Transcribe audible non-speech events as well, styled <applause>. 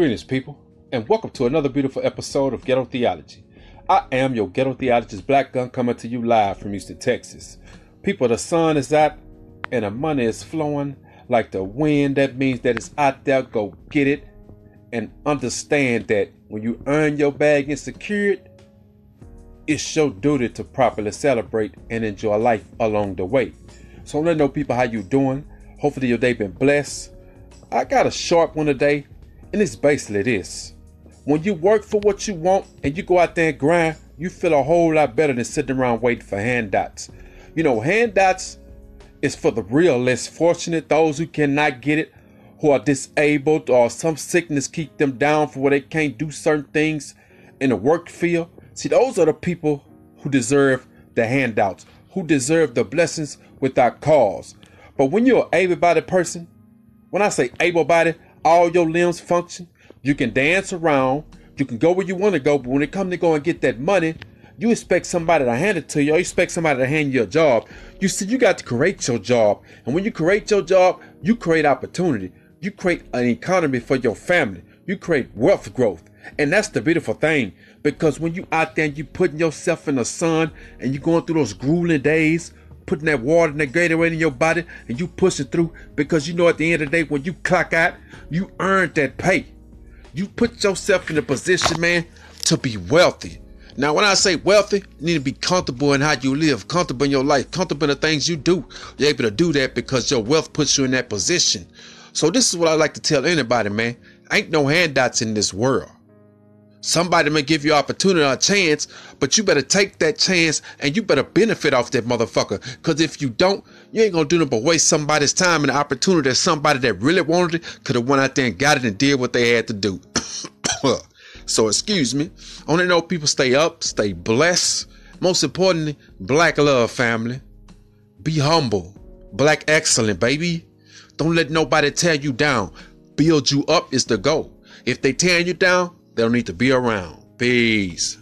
Greetings, people, and welcome to another beautiful episode of Ghetto Theology. I am your Ghetto Theologist Black Gun coming to you live from Houston, Texas. People, the sun is out and the money is flowing like the wind. That means that it's out there. Go get it and understand that when you earn your bag and secure it, it's your duty to properly celebrate and enjoy life along the way. So let know people how you doing. Hopefully your day been blessed. I got a sharp one today, and it's basically this. When you work for what you want and you go out there and grind, you feel a whole lot better than sitting around waiting for handouts. You know, handouts is for the real less fortunate, those who cannot get it, who are disabled or some sickness keep them down for where they can't do certain things in the work field. See, those are the people who deserve the handouts, who deserve the blessings without cause. But when you're able-bodied person, when I say able-bodied, all your limbs function. You can dance around. You can go where you want to go. But when it comes to go and get that money, you expect somebody to hand it to you. You expect somebody to hand you a job. You see, you got to create your job. And when you create your job, you create opportunity. You create an economy for your family. You create wealth growth. And that's the beautiful thing. Because when you out there and you putting yourself in the sun and you going through those grueling days, putting that water and that Gatorade in your body and you push it through because you know at the end of the day when you clock out, you earned that pay. You put yourself in a position, man, to be wealthy. Now, when I say wealthy, you need to be comfortable in how you live, comfortable in your life, comfortable in the things you do. You're able to do that because your wealth puts you in that position. So this is what I like to tell anybody, man. Ain't no handouts in this world. Somebody may give you opportunity or a chance, but you better take that chance and you better benefit off that motherfucker. Cause if you don't, you ain't gonna do nothing but waste somebody's time and the opportunity that somebody that really wanted it could have went out there and got it and did what they had to do. <coughs> so excuse me. I want to know people stay up, stay blessed. Most importantly, black love family. Be humble. Black excellent, baby. Don't let nobody tear you down. Build you up is the goal. If they tear you down, they don't need to be around. Peace.